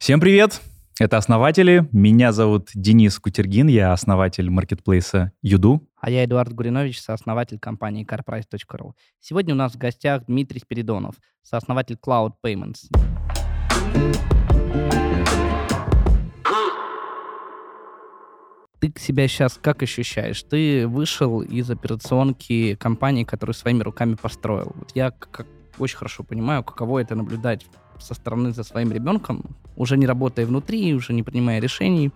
Всем привет! Это основатели. Меня зовут Денис Кутергин, я основатель маркетплейса Юду. А я Эдуард Гуринович, сооснователь компании carprice.ru. Сегодня у нас в гостях Дмитрий Спиридонов, сооснователь Cloud Payments. Ты себя сейчас как ощущаешь? Ты вышел из операционки компании, которую своими руками построил. Вот я как очень хорошо понимаю, каково это наблюдать со стороны за своим ребенком, уже не работая внутри, уже не принимая решений.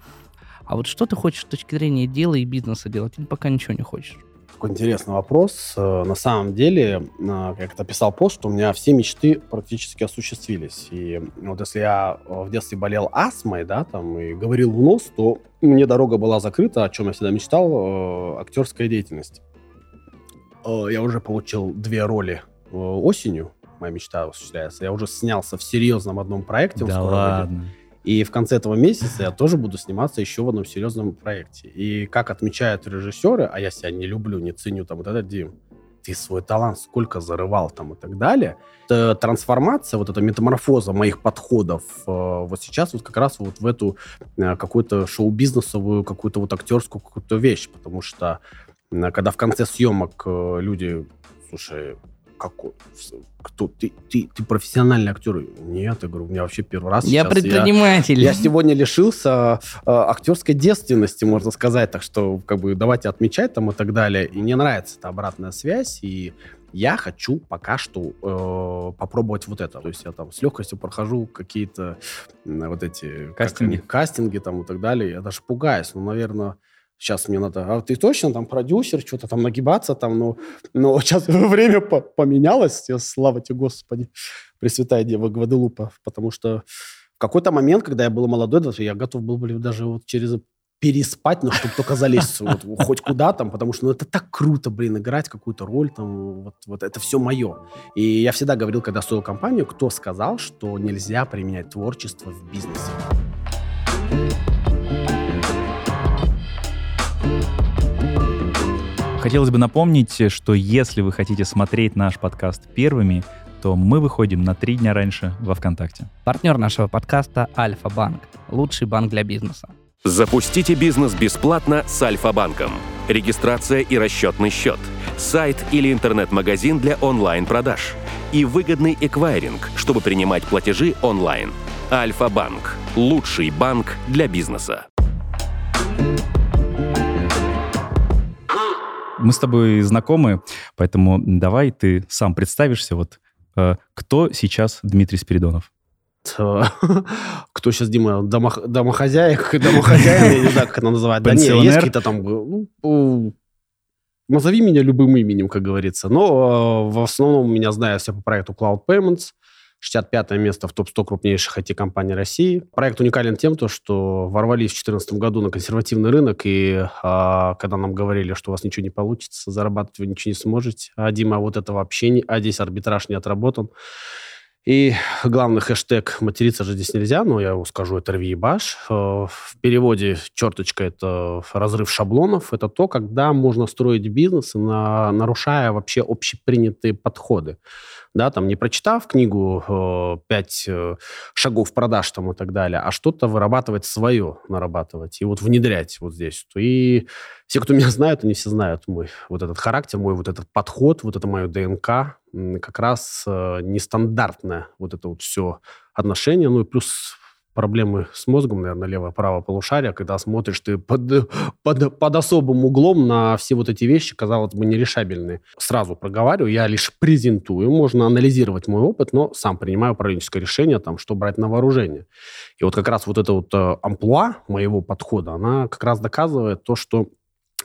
А вот что ты хочешь с точки зрения дела и бизнеса делать, или пока ничего не хочешь? Такой интересный вопрос. Э, на самом деле, э, как то писал пост, что у меня все мечты практически осуществились. И вот если я в детстве болел астмой, да, там, и говорил в нос, то мне дорога была закрыта, о чем я всегда мечтал, э, актерская деятельность. Я уже получил две роли осенью моя мечта осуществляется. Я уже снялся в серьезном одном проекте. Да ладно. Выйдет. И в конце этого месяца я тоже буду сниматься еще в одном серьезном проекте. И как отмечают режиссеры, а я себя не люблю, не ценю, там, вот этот Дим, ты свой талант сколько зарывал там и так далее. Это трансформация, вот эта метаморфоза моих подходов э, вот сейчас вот как раз вот в эту э, какую-то шоу-бизнесовую, какую-то вот актерскую какую-то вещь, потому что э, когда в конце съемок люди, слушай, какой? Кто? Ты, ты, ты профессиональный актер? Нет, я говорю, у меня вообще первый раз Я предприниматель. Я, я сегодня лишился э, актерской девственности, можно сказать, так что как бы давайте отмечать там и так далее. И мне нравится эта обратная связь, и я хочу пока что э, попробовать вот это. То есть я там с легкостью прохожу какие-то э, вот эти... Кастинги. Как, кастинги там и так далее. Я даже пугаюсь. Ну, наверное сейчас мне надо, а ты точно там продюсер, что-то там нагибаться там, ну, но сейчас время по поменялось, слава тебе, Господи, Пресвятая Дева Гваделупа, потому что в какой-то момент, когда я был молодой, я готов был бы даже вот через переспать, но чтобы только залезть вот, хоть куда там, потому что ну, это так круто, блин, играть какую-то роль, там, вот, вот это все мое. И я всегда говорил, когда строил компанию, кто сказал, что нельзя применять творчество в бизнесе. Хотелось бы напомнить, что если вы хотите смотреть наш подкаст первыми, то мы выходим на три дня раньше во ВКонтакте. Партнер нашего подкаста Альфа-Банк. Лучший банк для бизнеса. Запустите бизнес бесплатно с Альфа-банком. Регистрация и расчетный счет. Сайт или интернет-магазин для онлайн-продаж. И выгодный эквайринг, чтобы принимать платежи онлайн. Альфа-банк. Лучший банк для бизнеса. Мы с тобой знакомы, поэтому давай ты сам представишься. Вот э, кто сейчас Дмитрий Спиридонов? Кто сейчас, Дима, домох... домохозяек, домохозяин, я не знаю, как это называть. Да нет, есть какие-то там... Ну, назови меня любым именем, как говорится. Но э, в основном меня знают все по проекту Cloud Payments. 65 место в топ-100 крупнейших IT-компаний России. Проект уникален тем, то, что ворвались в 2014 году на консервативный рынок, и а, когда нам говорили, что у вас ничего не получится, зарабатывать вы ничего не сможете, а Дима, вот это вообще не, а здесь арбитраж не отработан. И главный хэштег «материться же здесь нельзя», но я его скажу, это «рви баш». Э, в переводе черточка – это разрыв шаблонов. Это то, когда можно строить бизнес, на, нарушая вообще общепринятые подходы да, там не прочитав книгу э, «Пять э, шагов продаж» там и так далее, а что-то вырабатывать свое, нарабатывать и вот внедрять вот здесь. И все, кто меня знают, они все знают мой вот этот характер, мой вот этот подход, вот это мое ДНК, как раз э, нестандартное вот это вот все отношение, ну и плюс проблемы с мозгом, наверное, лево-право полушария, когда смотришь ты под, под, под особым углом на все вот эти вещи, казалось бы, нерешабельные. Сразу проговариваю, я лишь презентую, можно анализировать мой опыт, но сам принимаю управленческое решение, там, что брать на вооружение. И вот как раз вот это вот э, амплуа моего подхода, она как раз доказывает то, что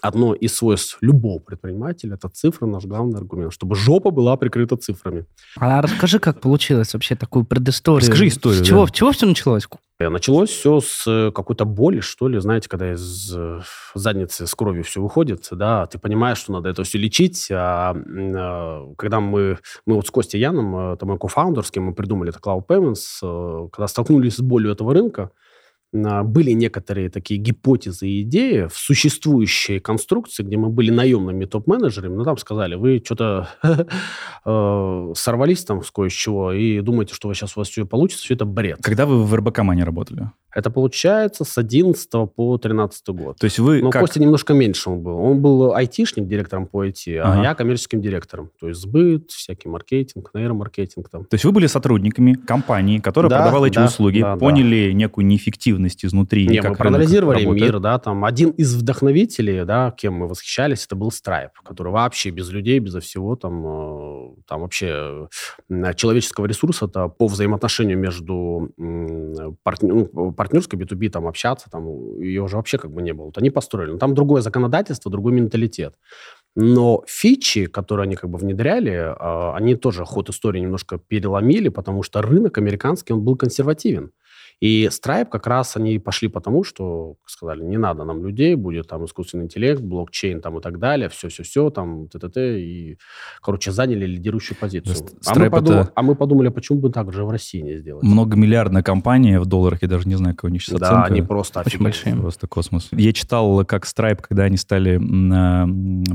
одно из свойств любого предпринимателя – это цифра, наш главный аргумент, чтобы жопа была прикрыта цифрами. А расскажи, как получилось вообще такую предысторию? Расскажи историю. С чего, да. чего все началось? Началось все с э, какой-то боли, что ли, знаете, когда из э, задницы с кровью все выходит, да, ты понимаешь, что надо это все лечить. А, а когда мы, мы вот с Костей Яном, это мой кофаундер, с кем мы придумали это Cloud Payments, когда столкнулись с болью этого рынка, были некоторые такие гипотезы и идеи в существующей конструкции, где мы были наемными топ-менеджерами, но там сказали, вы что-то э, сорвались там с кое-чего и думаете, что сейчас у вас все получится, все это бред. Когда вы в РБК Мане работали? Это получается с 11 по 13 год. То есть вы Но как... Костя немножко меньше он был. Он был айтишник, директором по IT, а ага. я коммерческим директором. То есть сбыт, всякий маркетинг, нейромаркетинг там. То есть вы были сотрудниками компании, которая да, продавала эти да, услуги, да, поняли да. некую неэффективность изнутри. Не, мы проанализировали мир, да, там один из вдохновителей, да, кем мы восхищались, это был Stripe, который вообще без людей, безо всего там, э, там вообще человеческого ресурса-то по взаимоотношению между партнер, ну, партнерской B2B там общаться, там ее уже вообще как бы не было. Вот они построили. Но там другое законодательство, другой менталитет. Но фичи, которые они как бы внедряли, а, они тоже ход истории немножко переломили, потому что рынок американский, он был консервативен. И Stripe как раз они пошли потому, что сказали, не надо нам людей, будет там искусственный интеллект, блокчейн там и так далее, все-все-все, там т.т.т. И, короче, заняли лидирующую позицию. А мы, подумали, это... а мы подумали, почему бы так же в России не сделать? Многомиллиардная компания в долларах, я даже не знаю, какой у них сейчас да, оценка. Да, они просто Очень большие. Просто космос. Я читал, как Stripe, когда они стали,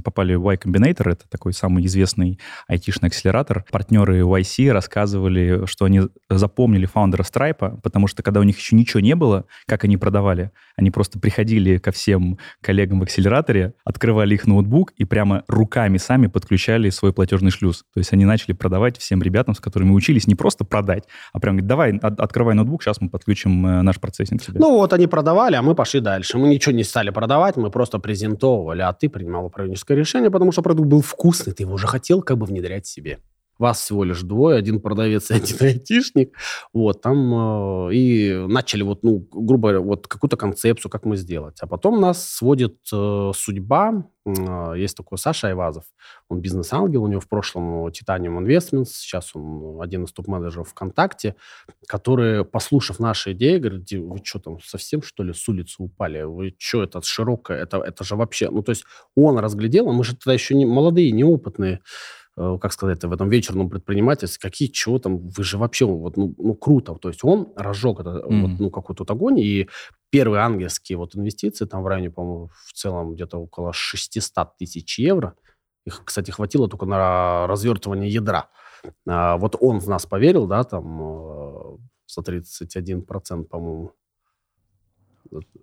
попали в Y Combinator, это такой самый известный айтишный акселератор, партнеры YC рассказывали, что они запомнили фаундера Stripe, потому что когда когда у них еще ничего не было, как они продавали, они просто приходили ко всем коллегам в акселераторе, открывали их ноутбук и прямо руками сами подключали свой платежный шлюз. То есть они начали продавать всем ребятам, с которыми учились, не просто продать, а прям говорить, давай, от, открывай ноутбук, сейчас мы подключим э, наш процессинг себе. Ну вот они продавали, а мы пошли дальше. Мы ничего не стали продавать, мы просто презентовывали, а ты принимал управленческое решение, потому что продукт был вкусный, ты его уже хотел как бы внедрять себе вас всего лишь двое, один продавец и один айтишник, вот, там, э, и начали вот, ну, грубо говоря, вот какую-то концепцию, как мы сделать. А потом нас сводит э, судьба, э, есть такой Саша Айвазов, он бизнес-ангел, у него в прошлом Titanium Investments, сейчас он один из топ-менеджеров ВКонтакте, который, послушав наши идеи, говорит, вы что там, совсем, что ли, с улицы упали? Вы что, это широкое, это, это же вообще... Ну, то есть он разглядел, а мы же тогда еще не молодые, неопытные, Э, как сказать, в этом вечерном предпринимательстве, какие, чего там, вы же вообще, вот, ну, ну круто. То есть он разжег это, mm-hmm. вот, ну, какой-то огонь, и первые ангельские вот инвестиции, там в районе, по-моему, в целом где-то около 600 тысяч евро, их, кстати, хватило только на развертывание ядра. А, вот он в нас поверил, да, там, э, за 31%, по-моему,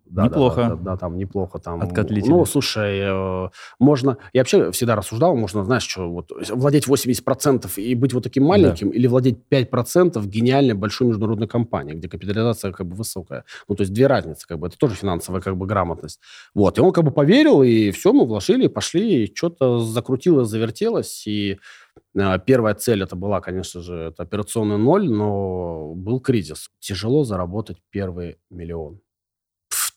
да, неплохо. Да, да, да, там неплохо. Там, От Ну, слушай, э, можно... Я вообще всегда рассуждал, можно, знаешь, что, вот, владеть 80% и быть вот таким маленьким, да. или владеть 5% гениальной большой международной компании, где капитализация как бы высокая. Ну, то есть две разницы, как бы, это тоже финансовая как бы грамотность. Вот, и он как бы поверил, и все, мы вложили, пошли, и что-то закрутилось, завертелось, и э, Первая цель это была, конечно же, это операционный ноль, но был кризис. Тяжело заработать первый миллион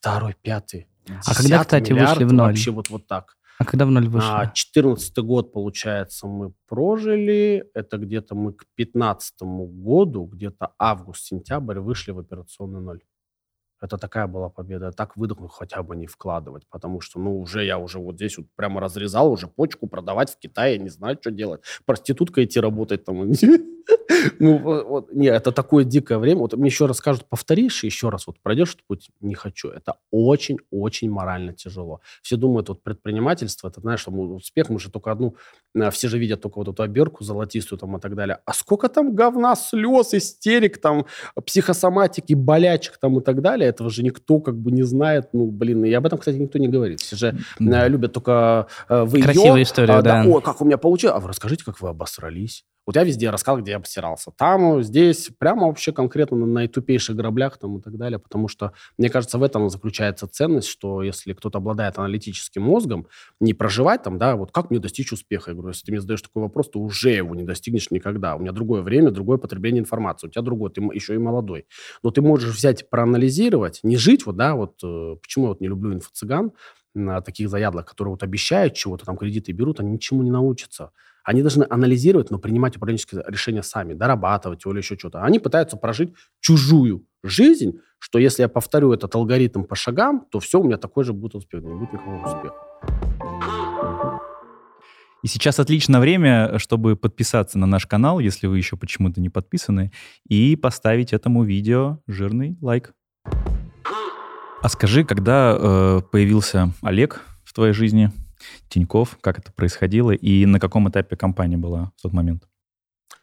второй, пятый. А когда, кстати, вышли в ноль? Вообще вот, вот так. А когда в ноль вышли? А, 14 год, получается, мы прожили. Это где-то мы к 15 году, где-то август-сентябрь вышли в операционный ноль. Это такая была победа. Так выдохнул, хотя бы не вкладывать, потому что, ну, уже я уже вот здесь вот прямо разрезал, уже почку продавать в Китае, не знаю, что делать. Проститутка идти работать там. Ну, вот, не, это такое дикое время. Вот мне еще раз скажут, повторишь еще раз, вот пройдешь этот путь, не хочу. Это очень-очень морально тяжело. Все думают, вот предпринимательство, это, знаешь, там, успех, мы же только одну, э, все же видят только вот эту оберку золотистую там и так далее. А сколько там говна, слез, истерик, там, психосоматики, болячек там и так далее, этого же никто как бы не знает. Ну, блин, и об этом, кстати, никто не говорит. Все же mm. любят только э, вы Красивая ее, история, а, да. да. О, как у меня получилось. А вы расскажите, как вы обосрались. Вот я везде рассказал, где я постирался. Там, здесь, прямо вообще конкретно на наитупейших граблях там и так далее, потому что, мне кажется, в этом заключается ценность, что если кто-то обладает аналитическим мозгом, не проживать там, да, вот как мне достичь успеха? Я говорю, если ты мне задаешь такой вопрос, то уже его не достигнешь никогда. У меня другое время, другое потребление информации, у тебя другое, ты еще и молодой. Но ты можешь взять, проанализировать, не жить вот, да, вот, э, почему я вот не люблю инфо-цыган, таких заядлых, которые вот обещают чего-то, там кредиты берут, они ничему не научатся. Они должны анализировать, но принимать управленческие решения сами, дорабатывать или еще что-то. Они пытаются прожить чужую жизнь, что если я повторю этот алгоритм по шагам, то все, у меня такой же будет успех, не будет никакого успеха. И сейчас отличное время, чтобы подписаться на наш канал, если вы еще почему-то не подписаны, и поставить этому видео жирный лайк. А скажи, когда э, появился Олег в твоей жизни, Тиньков, как это происходило и на каком этапе компания была в тот момент?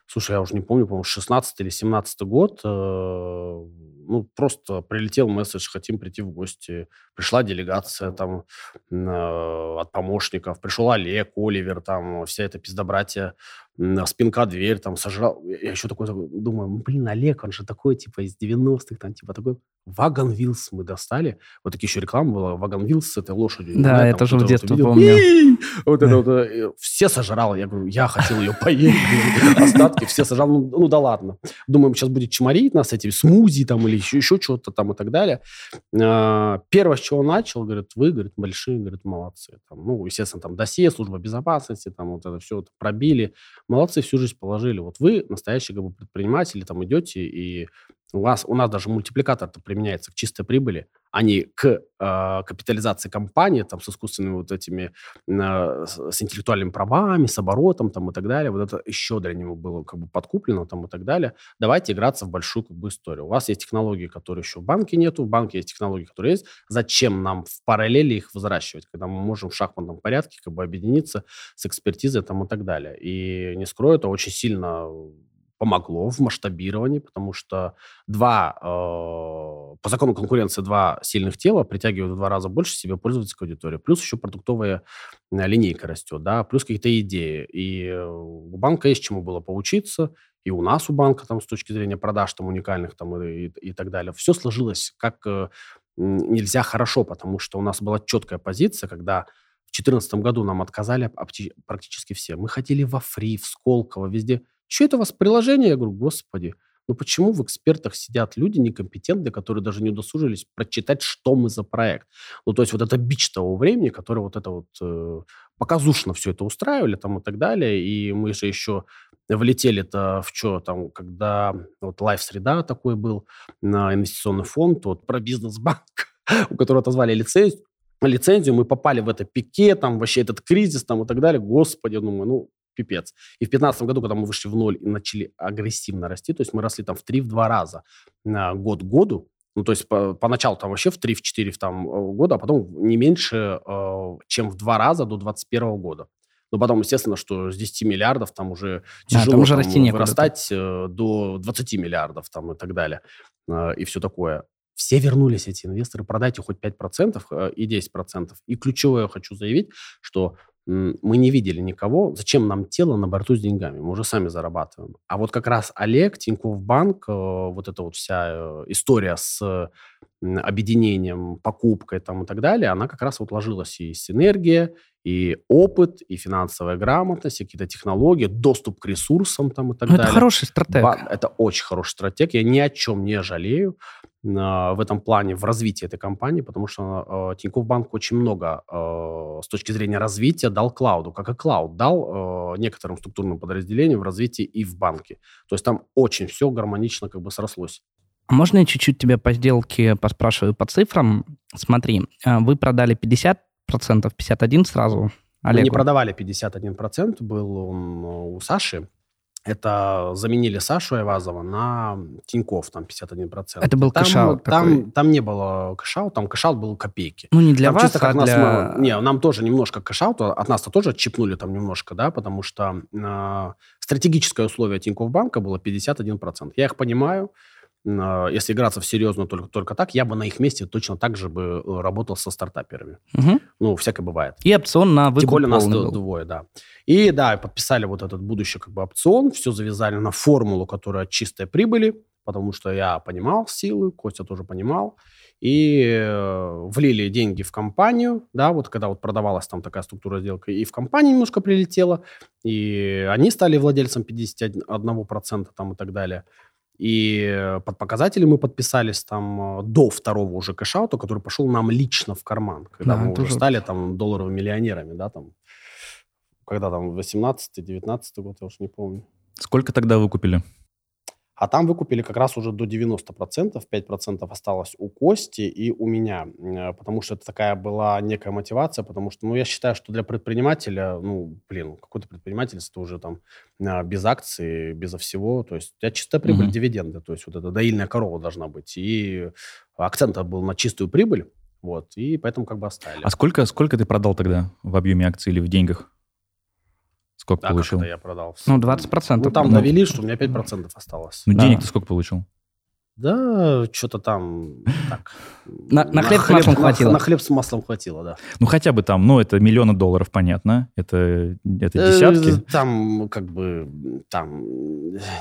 Слушай, я уже не помню, по-моему, 16 или 17 год. Э, ну, просто прилетел месседж, хотим прийти в гости. Пришла делегация там э, от помощников. Пришел Олег, Оливер, там вся эта пиздобратья спинка дверь, там, сожрал. Я еще такой думаю, блин, Олег, он же такой, типа, из 90-х, там, типа, такой... Вагон Вилс мы достали. Вот такие еще реклама была. Вагон Вилс с этой лошадью. Да, да я тоже в детстве вот помню. Вот это вот. Э, все сожрал. Я говорю, я хотел ее поесть. Остатки все сожрал. Ну, ну да ладно. Думаем, сейчас будет чморить нас этими смузи там или еще, еще что-то там и так далее. А, первое, с чего начал, говорит, вы, говорит, большие, говорит, молодцы. Там, ну, естественно, там досье, служба безопасности, там вот это все пробили молодцы, всю жизнь положили. Вот вы, настоящие как бы, предприниматели, там идете, и у, вас, у нас даже мультипликатор-то применяется к чистой прибыли, а не к э, капитализации компании, там, с искусственными вот этими, э, с интеллектуальными правами, с оборотом, там, и так далее. Вот это еще для него было как бы подкуплено, там, и так далее. Давайте играться в большую как бы историю. У вас есть технологии, которые еще в банке нету, в банке есть технологии, которые есть. Зачем нам в параллели их взращивать, когда мы можем в шахматном порядке как бы объединиться с экспертизой, там, и так далее. И не скрою, это очень сильно помогло в масштабировании, потому что два, э, по закону конкуренции, два сильных тела притягивают в два раза больше себе пользовательской аудитории. Плюс еще продуктовая э, линейка растет, да, плюс какие-то идеи. И э, у банка есть чему было поучиться, и у нас у банка там с точки зрения продаж там уникальных там и, и, и так далее. Все сложилось как э, нельзя хорошо, потому что у нас была четкая позиция, когда в 2014 году нам отказали практически все. Мы хотели во Фри, в Сколково, везде. Что это у вас приложение? Я говорю, господи, ну почему в экспертах сидят люди некомпетентные, которые даже не удосужились прочитать, что мы за проект? Ну, то есть вот это бич того времени, который вот это вот э, показушно все это устраивали там и так далее. И мы же еще влетели-то в что там, когда вот лайф-среда такой был, на инвестиционный фонд, вот про бизнес-банк, у которого отозвали лицензию, лицензию, мы попали в это пике, там вообще этот кризис там и так далее. Господи, думаю, ну, пипец. И в 2015 году, когда мы вышли в ноль и начали агрессивно расти, то есть мы росли там в 3-2 раза на год году, ну, то есть по, поначалу там вообще в 3-4 в там, э, года, а потом не меньше, э, чем в два раза до 2021 года. Но потом, естественно, что с 10 миллиардов там уже тяжело да, там уже там, вырастать э, до 20 миллиардов там, и так далее. Э, и все такое. Все вернулись, эти инвесторы, продайте хоть 5% э, и 10%. И ключевое хочу заявить, что мы не видели никого. Зачем нам тело на борту с деньгами? Мы уже сами зарабатываем. А вот как раз Олег, Тинькофф Банк, э, вот эта вот вся э, история с объединением, покупкой там и так далее, она как раз вот ложилась и синергия, и опыт, и финансовая грамотность, и какие-то технологии, доступ к ресурсам там и так Но ну, далее. Это хороший стратег. Это очень хороший стратег. Я ни о чем не жалею в этом плане, в развитии этой компании, потому что э, Тинькофф Банк очень много э, с точки зрения развития дал клауду, как и клауд дал э, некоторым структурным подразделениям в развитии и в банке. То есть там очень все гармонично как бы срослось. А можно я чуть-чуть тебя по сделке поспрашиваю по цифрам? Смотри, вы продали 50%, 51% сразу Олегу. Мы не продавали 51%, был он у Саши. Это заменили Сашу Айвазова на Тиньков, там 51%. Это был там, cash-out там, такой. там не было cash-out, там cash-out был копейки. Ну, не для там вас, а для... Нас, не, нам тоже немножко cash-out, от нас-то тоже щипнули там немножко, да, потому что э, стратегическое условие Тинькофф банка было 51%. Я их понимаю, если играться в серьезную только, только так, я бы на их месте точно так же бы э, работал со стартаперами. Угу. Ну, всякое бывает. И опцион на выкуп Тем более нас был. двое, да. И да, подписали вот этот будущий как бы опцион, все завязали на формулу, которая от чистой прибыли, потому что я понимал силы, Костя тоже понимал. И э, влили деньги в компанию, да, вот когда вот продавалась там такая структура сделки, и в компанию немножко прилетело, и они стали владельцем 51% там и так далее. И под показатели мы подписались там э, до второго уже кэшаута, который пошел нам лично в карман, когда да, мы уже стали там долларовыми миллионерами, да, там, когда там 18-19 год, я уж не помню. Сколько тогда вы купили? А там выкупили как раз уже до 90%, 5% осталось у Кости и у меня, потому что это такая была некая мотивация, потому что, ну, я считаю, что для предпринимателя, ну, блин, какой-то предпринимательство уже там а, без акций, безо всего, то есть у тебя чистая прибыль, mm-hmm. дивиденды, то есть вот эта доильная корова должна быть, и акцент был на чистую прибыль, вот, и поэтому как бы оставили. А сколько, сколько ты продал тогда в объеме акций или в деньгах? Сколько а получил? Как это я продал? Ну, 20%. Ну, там ну, довели, что у меня 5% осталось. Ну, да. денег ты сколько получил? Да, что-то там так. На, на, на хлеб с маслом хватило. На, на хлеб с маслом хватило, да. Ну, хотя бы там, ну, это миллионы долларов, понятно. Это, это э, десятки. Там, как бы, там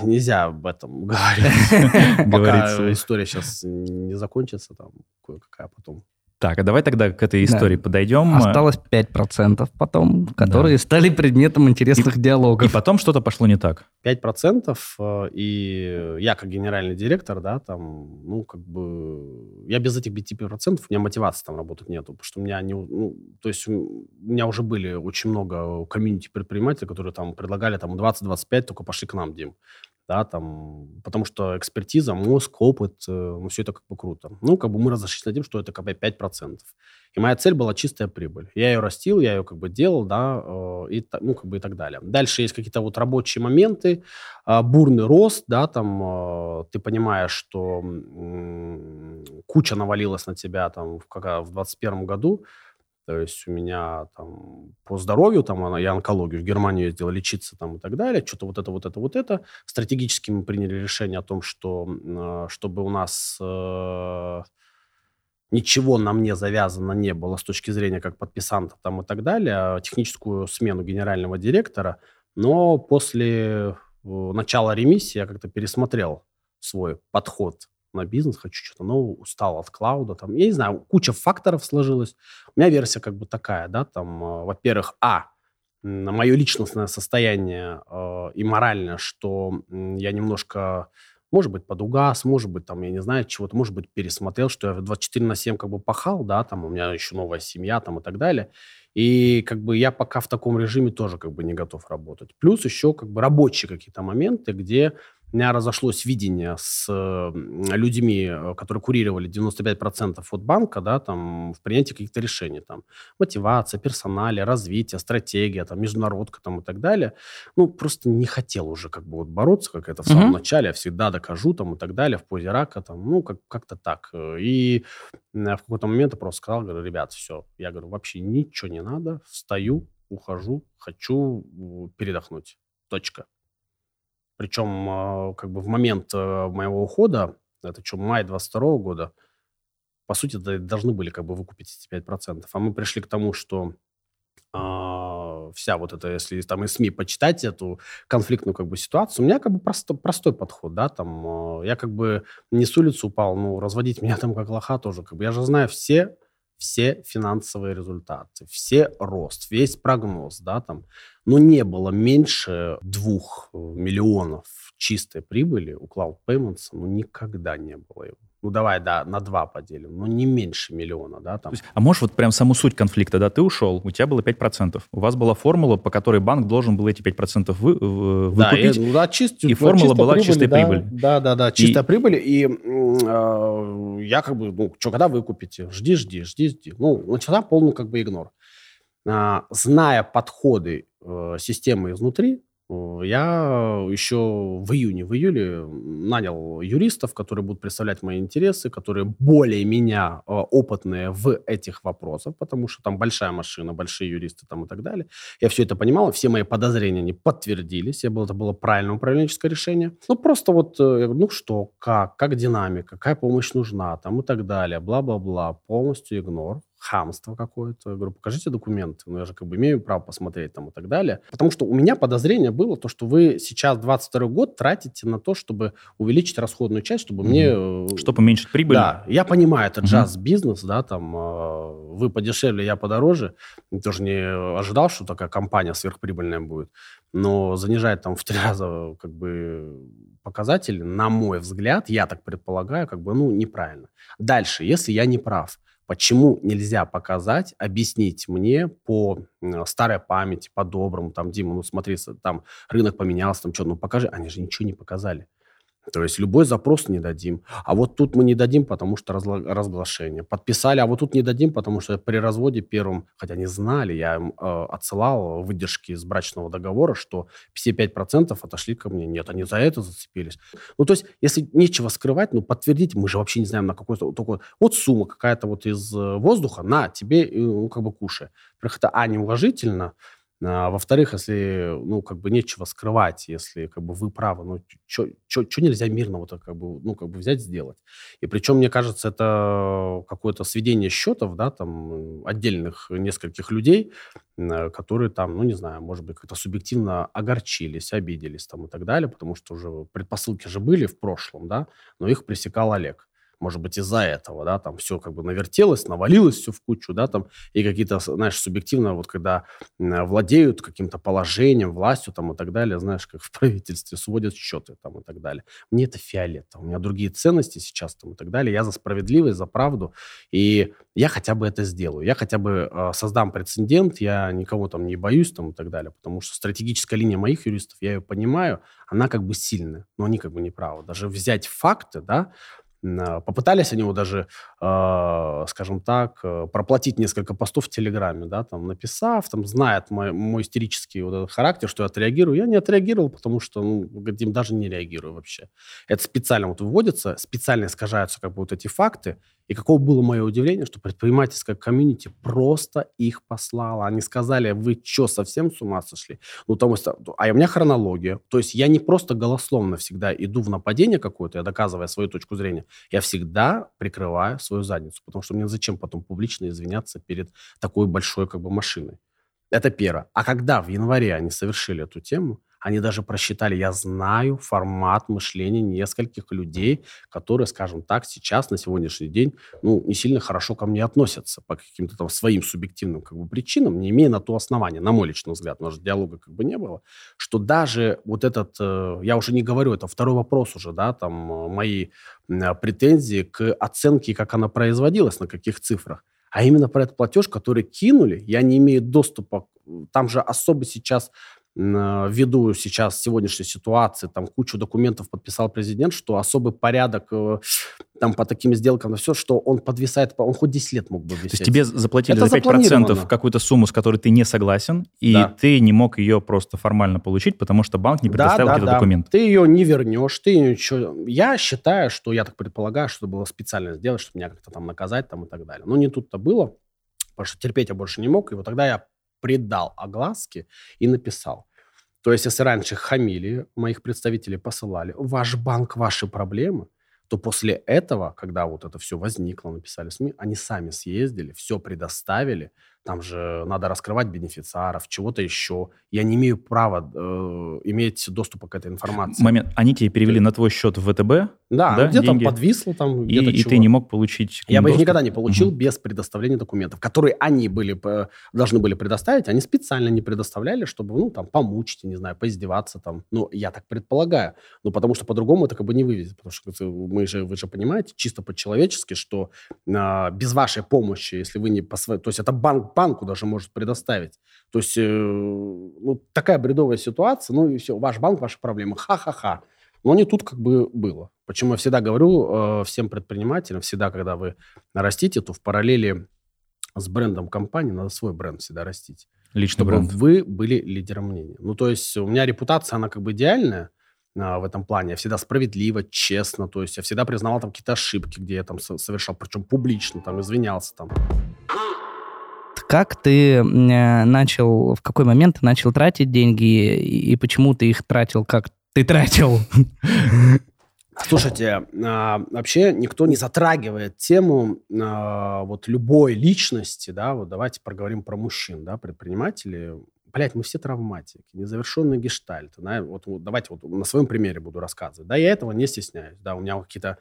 нельзя об этом говорить. Пока история сейчас не закончится, там кое-какая потом так, а давай тогда к этой истории да. подойдем. Осталось 5% потом, которые да. стали предметом интересных и, диалогов. И потом что-то пошло не так. 5%, э, и я как генеральный директор, да, там, ну, как бы, я без этих 5%, у меня мотивации там работать нету, потому что у меня не, ну, то есть у меня уже были очень много комьюнити предпринимателей, которые там предлагали там 20-25, только пошли к нам, Дим да, там, потому что экспертиза, мозг, опыт, э, ну, все это как бы круто. Ну, как бы мы разошлись над тем, что это как бы 5%. И моя цель была чистая прибыль. Я ее растил, я ее как бы делал, да, э, и, ну, как бы и так далее. Дальше есть какие-то вот рабочие моменты, э, бурный рост, да, там, э, ты понимаешь, что куча навалилась на тебя там в, как, в 2021 году, то есть у меня там по здоровью, там я онкологию в Германию ездил лечиться там и так далее, что-то вот это, вот это, вот это. Стратегически мы приняли решение о том, что э, чтобы у нас э, ничего на мне завязано не было с точки зрения как подписанта там и так далее, а техническую смену генерального директора, но после э, начала ремиссии я как-то пересмотрел свой подход на бизнес, хочу что-то нового, устал от клауда, там, я не знаю, куча факторов сложилась. У меня версия как бы такая, да, там, э, во-первых, а, на мое личностное состояние э, и моральное, что я немножко, может быть, подугас, может быть, там, я не знаю, чего-то, может быть, пересмотрел, что я 24 на 7 как бы пахал, да, там, у меня еще новая семья, там, и так далее. И как бы я пока в таком режиме тоже как бы не готов работать. Плюс еще как бы рабочие какие-то моменты, где у меня разошлось видение с людьми, э, которые курировали 95% от банка, да, там, в принятии каких-то решений, там, мотивация, персонале, развитие, стратегия, там, международка, там, и так далее. Ну, просто не хотел уже, как бы, вот бороться, как это в самом mm-hmm. начале, я всегда докажу, там, и так далее, в позе рака, там, ну, как- как-то так. И в какой-то момент я просто сказал, говорю, ребят, все, я говорю, вообще ничего не надо, встаю, ухожу, хочу передохнуть. Точка. Причем а, как бы в момент э, моего ухода, это что, май 22 года, по сути, должны были как бы выкупить эти 5%. А мы пришли к тому, что э, вся вот эта, если там и СМИ почитать эту конфликтную как бы ситуацию, у меня как бы просто, простой подход, да, там, э, я как бы не с улицы упал, ну, разводить меня там как лоха тоже, как бы, я же знаю все все финансовые результаты, все рост, весь прогноз, да, там, но не было меньше двух э, миллионов чистой прибыли у Cloud Payments, ну, никогда не было его ну давай, да, на два поделим, но не меньше миллиона, да, там. Есть, а можешь вот прям саму суть конфликта, да, ты ушел, у тебя было 5%, у вас была формула, по которой банк должен был эти 5% вы, выкупить, да, и, ну, да, чист, и формула была прибыли, чистой да, прибыли. Да, да, да, чистая и... прибыль, и э, я как бы, ну, что, когда выкупите? Жди, жди, жди, жди. Ну, начала полный как бы игнор. А, зная подходы э, системы изнутри, я еще в июне, в июле нанял юристов, которые будут представлять мои интересы, которые более меня э, опытные в этих вопросах, потому что там большая машина, большие юристы там и так далее. Я все это понимал, все мои подозрения не подтвердились, я был, это было правильное управленческое решение. Ну, просто вот, э, ну что, как, как динамика, какая помощь нужна, там и так далее, бла-бла-бла, полностью игнор хамство какое-то. Я говорю, покажите документы. Ну, я же как бы имею право посмотреть там и так далее. Потому что у меня подозрение было то, что вы сейчас 22 год тратите на то, чтобы увеличить расходную часть, чтобы mm-hmm. мне... Чтобы уменьшить прибыль. Да, я понимаю, это джаз-бизнес, да, там э, вы подешевле, я подороже. Я тоже не ожидал, что такая компания сверхприбыльная будет. Но занижать там в три раза как бы показатели, на мой взгляд, я так предполагаю, как бы, ну, неправильно. Дальше, если я не прав, Почему нельзя показать, объяснить мне по старой памяти, по-доброму, там, Дима, ну смотри, там рынок поменялся, там что, ну покажи. Они же ничего не показали. То есть любой запрос не дадим. А вот тут мы не дадим, потому что разгла- разглашение. Подписали, а вот тут не дадим, потому что при разводе первым, хотя не знали, я им э, отсылал выдержки из брачного договора, что все 5% отошли ко мне. Нет, они за это зацепились. Ну, то есть, если нечего скрывать, ну, подтвердить, мы же вообще не знаем, на какой-то... Только, вот сумма какая-то вот из э, воздуха, на, тебе, ну, как бы кушай. Во-первых, это, а, неуважительно, а, во-вторых, если, ну, как бы нечего скрывать, если, как бы, вы правы, ну, что нельзя мирно вот так, как бы, ну, как бы взять, сделать? И причем, мне кажется, это какое-то сведение счетов, да, там, отдельных нескольких людей, которые там, ну, не знаю, может быть, как-то субъективно огорчились, обиделись там и так далее, потому что уже предпосылки же были в прошлом, да, но их пресекал Олег может быть, из-за этого, да, там все как бы навертелось, навалилось все в кучу, да, там, и какие-то, знаешь, субъективно, вот когда владеют каким-то положением, властью, там, и так далее, знаешь, как в правительстве сводят счеты, там, и так далее. Мне это фиолетово, у меня другие ценности сейчас, там, и так далее, я за справедливость, за правду, и я хотя бы это сделаю, я хотя бы э, создам прецедент, я никого там не боюсь, там, и так далее, потому что стратегическая линия моих юристов, я ее понимаю, она как бы сильная, но они как бы не правы. Даже взять факты, да, попытались они его даже, э, скажем так, э, проплатить несколько постов в Телеграме, да, там, написав, там, знает мой, мой истерический вот этот характер, что я отреагирую. Я не отреагировал, потому что, ну, говорим, даже не реагирую вообще. Это специально вот выводится, специально искажаются как бы вот эти факты, и каково было мое удивление, что предпринимательская комьюнити просто их послала. Они сказали, вы что, совсем с ума сошли? Ну, потому что, а у меня хронология. То есть я не просто голословно всегда иду в нападение какое-то, я доказывая свою точку зрения. Я всегда прикрываю свою задницу, потому что мне зачем потом публично извиняться перед такой большой как бы машиной. Это первое. А когда в январе они совершили эту тему, они даже просчитали, я знаю формат мышления нескольких людей, которые, скажем так, сейчас, на сегодняшний день, ну, не сильно хорошо ко мне относятся по каким-то там своим субъективным как бы причинам, не имея на то основания, на мой личный взгляд, у же диалога как бы не было, что даже вот этот, э, я уже не говорю, это второй вопрос уже, да, там, э, мои претензии к оценке, как она производилась, на каких цифрах, а именно про этот платеж, который кинули, я не имею доступа, там же особо сейчас ввиду сейчас сегодняшней ситуации, там кучу документов подписал президент, что особый порядок э, там по таким сделкам, все, что он подвисает, он хоть 10 лет мог бы висеть. То есть тебе заплатили Это за 5% какую-то сумму, с которой ты не согласен, и да. ты не мог ее просто формально получить, потому что банк не предоставил да, да, какие-то да. документы. Ты ее не вернешь, ты ничего... Я считаю, что, я так предполагаю, что это было специально сделать, чтобы меня как-то там наказать там и так далее. Но не тут-то было, потому что терпеть я больше не мог, и вот тогда я придал огласке и написал. То есть, если раньше хамили, моих представителей посылали, ваш банк, ваши проблемы, то после этого, когда вот это все возникло, написали СМИ, они сами съездили, все предоставили, там же надо раскрывать бенефициаров, чего-то еще. Я не имею права э, иметь доступа к этой информации. Момент. Они тебе перевели ты... на твой счет в ВТБ? Да, да где-то деньги? подвисло там. И, и ты не мог получить Я бы их никогда не получил угу. без предоставления документов, которые они были, должны были предоставить. Они специально не предоставляли, чтобы, ну, там, помучить, не знаю, поиздеваться там. Ну, я так предполагаю. Ну, потому что по-другому это как бы не вывезет. Потому что мы же, вы же понимаете, чисто по-человечески, что э, без вашей помощи, если вы не по своей... То есть это банк банку даже может предоставить. То есть, э, ну, такая бредовая ситуация, ну и все, ваш банк, ваши проблемы, ха-ха-ха. Но не тут как бы было. Почему я всегда говорю э, всем предпринимателям, всегда, когда вы растите, то в параллели с брендом компании надо свой бренд всегда растить. Личный чтобы бренд. вы были лидером мнения. Ну, то есть у меня репутация, она как бы идеальная а, в этом плане. Я всегда справедливо, честно. То есть я всегда признавал там какие-то ошибки, где я там совершал, причем публично, там, извинялся там. Как ты э, начал, в какой момент ты начал тратить деньги и почему ты их тратил, как ты тратил? Слушайте, а, вообще никто не затрагивает тему а, вот любой личности, да, вот давайте проговорим про мужчин, да, предприниматели. Блять, мы все травматики, незавершенный гештальт. Да, вот, вот давайте вот на своем примере буду рассказывать. Да, я этого не стесняюсь. Да, у меня какие-то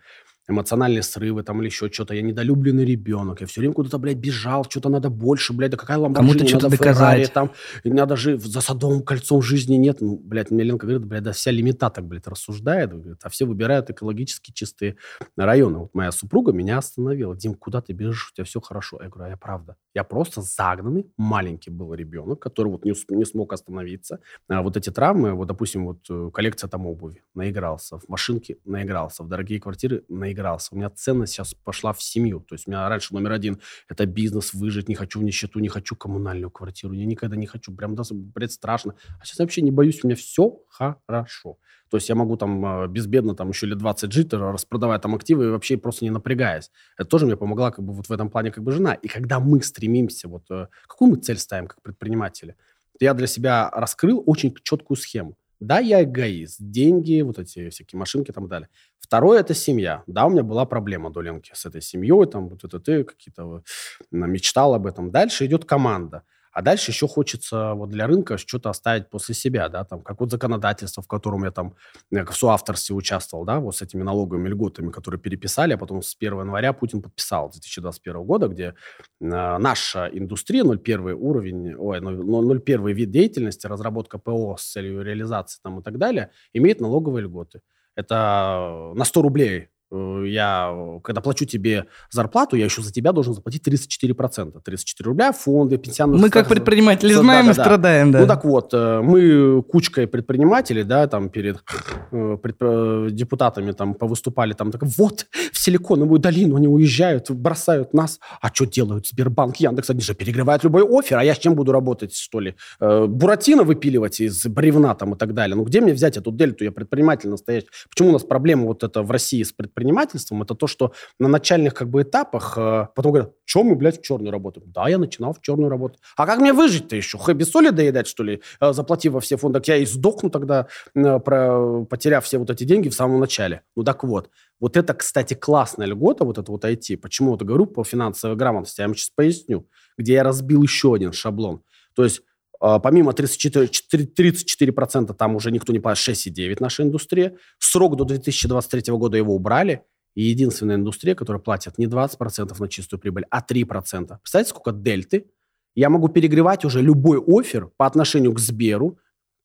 эмоциональные срывы там или еще что-то. Я недолюбленный ребенок. Я все время куда-то, блядь, бежал, что-то надо больше, блядь, да какая ламборджини, Кому-то что-то доказать. Феррари, там, надо же за садовым кольцом жизни нет. Ну, блядь, мне Ленка говорит, блядь, да вся лимита так, блядь, рассуждает, говорит, а все выбирают экологически чистые районы. Вот моя супруга меня остановила. Дим, куда ты бежишь? У тебя все хорошо. Я говорю, а я правда. Я просто загнанный, маленький был ребенок, который вот не, не смог остановиться. А вот эти травмы, вот, допустим, вот э, коллекция там обуви, наигрался, в машинке наигрался, в дорогие квартиры наигрался. У меня ценность сейчас пошла в семью. То есть у меня раньше номер один – это бизнес, выжить, не хочу в нищету, не хочу коммунальную квартиру, я никогда не хочу, прям даже, блядь, страшно. А сейчас я вообще не боюсь, у меня все хорошо. То есть я могу там э, безбедно там еще лет 20 жить, распродавая там активы и вообще просто не напрягаясь. Это тоже мне помогла как бы вот в этом плане как бы жена. И когда мы стремимся, вот э, какую мы цель ставим как предприниматели? Я для себя раскрыл очень четкую схему. Да, я эгоист. Деньги, вот эти всякие машинки и так далее. Второе – это семья. Да, у меня была проблема до Ленки с этой семьей, там вот это ты какие-то мечтал об этом. Дальше идет команда. А дальше еще хочется вот для рынка что-то оставить после себя, да, там, как вот законодательство, в котором я там э, в соавторстве участвовал, да, вот с этими налоговыми льготами, которые переписали, а потом с 1 января Путин подписал 2021 года, где э, наша индустрия, 0,1 уровень, ой, 0,1 вид деятельности, разработка ПО с целью реализации там и так далее, имеет налоговые льготы. Это на 100 рублей Э, я, когда плачу тебе зарплату, я еще за тебя должен заплатить 34%. 34 рубля, фонды, пенсионные... Мы как предприниматели знаем да, и да, страдаем, да. Ну так вот, э, мы кучкой предпринимателей, да, там перед э, пред, депутатами там повыступали, там так, вот, в Силиконовую долину они уезжают, бросают нас. А что делают Сбербанк, Яндекс? Они же перегревают любой офер, а я с чем буду работать, что ли? Буратино выпиливать из бревна там и так далее. Ну где мне взять эту дельту? Я предприниматель настоящий. Почему у нас проблема вот это в России с предпринимателем? Предпринимательством, это то, что на начальных как бы этапах э, потом говорят, что мы, блядь, в черную работаем? Да, я начинал в черную работу. А как мне выжить-то еще? Хэ, без соли доедать, что ли, э, заплатив во все фонды? Я и сдохну тогда, э, про, потеряв все вот эти деньги в самом начале. Ну так вот, вот это, кстати, классная льгота, вот это вот IT. Почему говорю по финансовой грамотности? Я вам сейчас поясню. Где я разбил еще один шаблон. То есть помимо 34%, 34% там уже никто не платит 6,9 наша индустрия. Срок до 2023 года его убрали. И единственная индустрия, которая платит не 20% на чистую прибыль, а 3%. Представляете, сколько дельты? Я могу перегревать уже любой офер по отношению к Сберу,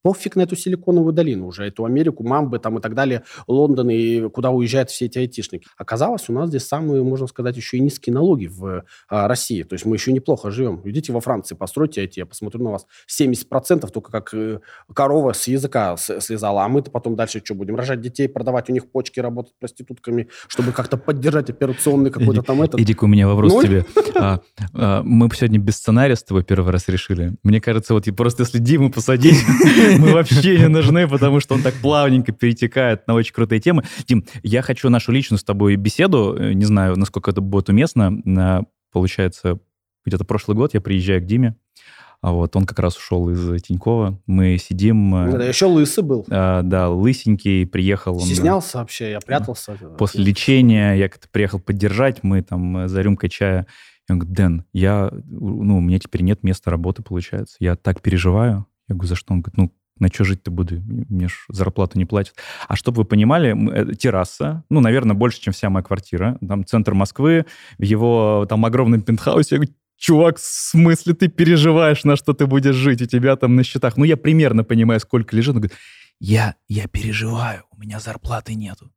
Пофиг на эту силиконовую долину уже, эту Америку, Мамбы там и так далее, Лондон и куда уезжают все эти айтишники. Оказалось, у нас здесь самые, можно сказать, еще и низкие налоги в а, России. То есть мы еще неплохо живем. Идите во Франции, постройте IT, я посмотрю на вас. 70% только как э, корова с языка слезала, а мы-то потом дальше что, будем рожать детей, продавать у них почки, работать проститутками, чтобы как-то поддержать операционный какой-то там этот... Эдик, у меня вопрос Ноль? тебе. А, а, мы сегодня без сценария с тобой первый раз решили. Мне кажется, вот просто если Диму посадить мы вообще не нужны, потому что он так плавненько перетекает на очень крутые темы. Дим, я хочу нашу личную с тобой беседу, э, не знаю, насколько это будет уместно. Получается, где-то прошлый год я приезжаю к Диме, а вот он как раз ушел из Тинькова. Мы сидим... Э, да, еще лысый был. А, да, лысенький, приехал. Стеснялся он, вообще, я прятался. После лечения я как-то приехал поддержать, мы там за рюмкой чая. И он говорит, Дэн, я, ну, у меня теперь нет места работы, получается. Я так переживаю. Я говорю, за что? Он говорит, ну, на что жить-то буду? Мне ж зарплату не платят. А чтобы вы понимали, э, терраса, ну, наверное, больше, чем вся моя квартира. Там центр Москвы, в его там огромном пентхаусе. Я говорю, чувак, в смысле ты переживаешь, на что ты будешь жить? У тебя там на счетах. Ну, я примерно понимаю, сколько лежит. Он говорит, я, я переживаю, у меня зарплаты нету.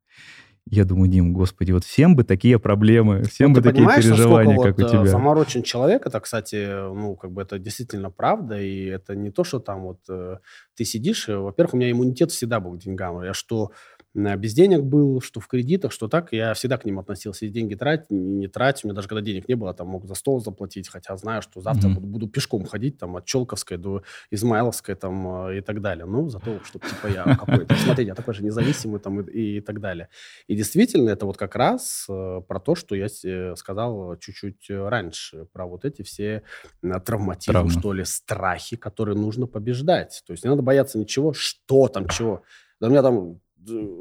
Я думаю, Дим, господи, вот всем бы такие проблемы, всем ну, бы такие переживания, как вот у тебя. Заморочен человек, это, кстати, ну, как бы это действительно правда, и это не то, что там вот э, ты сидишь, во-первых, у меня иммунитет всегда был к деньгам. Я что без денег был, что в кредитах, что так, я всегда к ним относился. И деньги трать, не, не трать. У меня даже когда денег не было, там мог за стол заплатить, хотя знаю, что завтра mm-hmm. буду, буду пешком ходить там от Челковской до Измайловской там э, и так далее. Ну, зато, чтобы типа я какой-то, смотрите, я такой же независимый там и, и так далее. И действительно, это вот как раз э, про то, что я сказал чуть-чуть раньше, про вот эти все э, травматизмы, Травма. что ли, страхи, которые нужно побеждать. То есть не надо бояться ничего, что там, чего. Да у меня там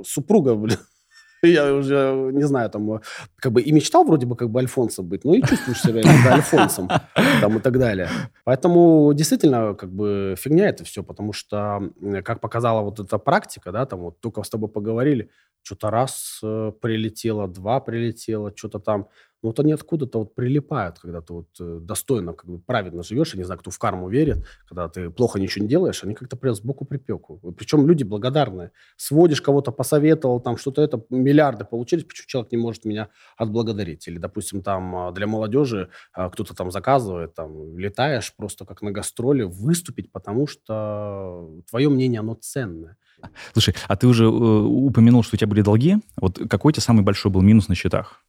супруга, блин, Я уже, не знаю, там, как бы и мечтал вроде бы как бы Альфонсом быть, но и чувствуешь себя иногда Альфонсом там и так далее. Поэтому действительно, как бы фигня это все, потому что, как показала вот эта практика, да, там вот только с тобой поговорили, что-то раз э, прилетело, два прилетело, что-то там но вот они откуда-то вот прилипают, когда ты вот э, достойно, как бы праведно живешь, я не знаю, кто в карму верит, когда ты плохо ничего не делаешь, они как-то прям сбоку припеку. Причем люди благодарные. Сводишь кого-то, посоветовал, там что-то это, миллиарды получились, почему человек не может меня отблагодарить? Или, допустим, там а, для молодежи а, кто-то там заказывает, там летаешь просто как на гастроли выступить, потому что твое мнение, оно ценное. Слушай, а ты уже э, упомянул, что у тебя были долги. Вот какой у тебя самый большой был минус на счетах?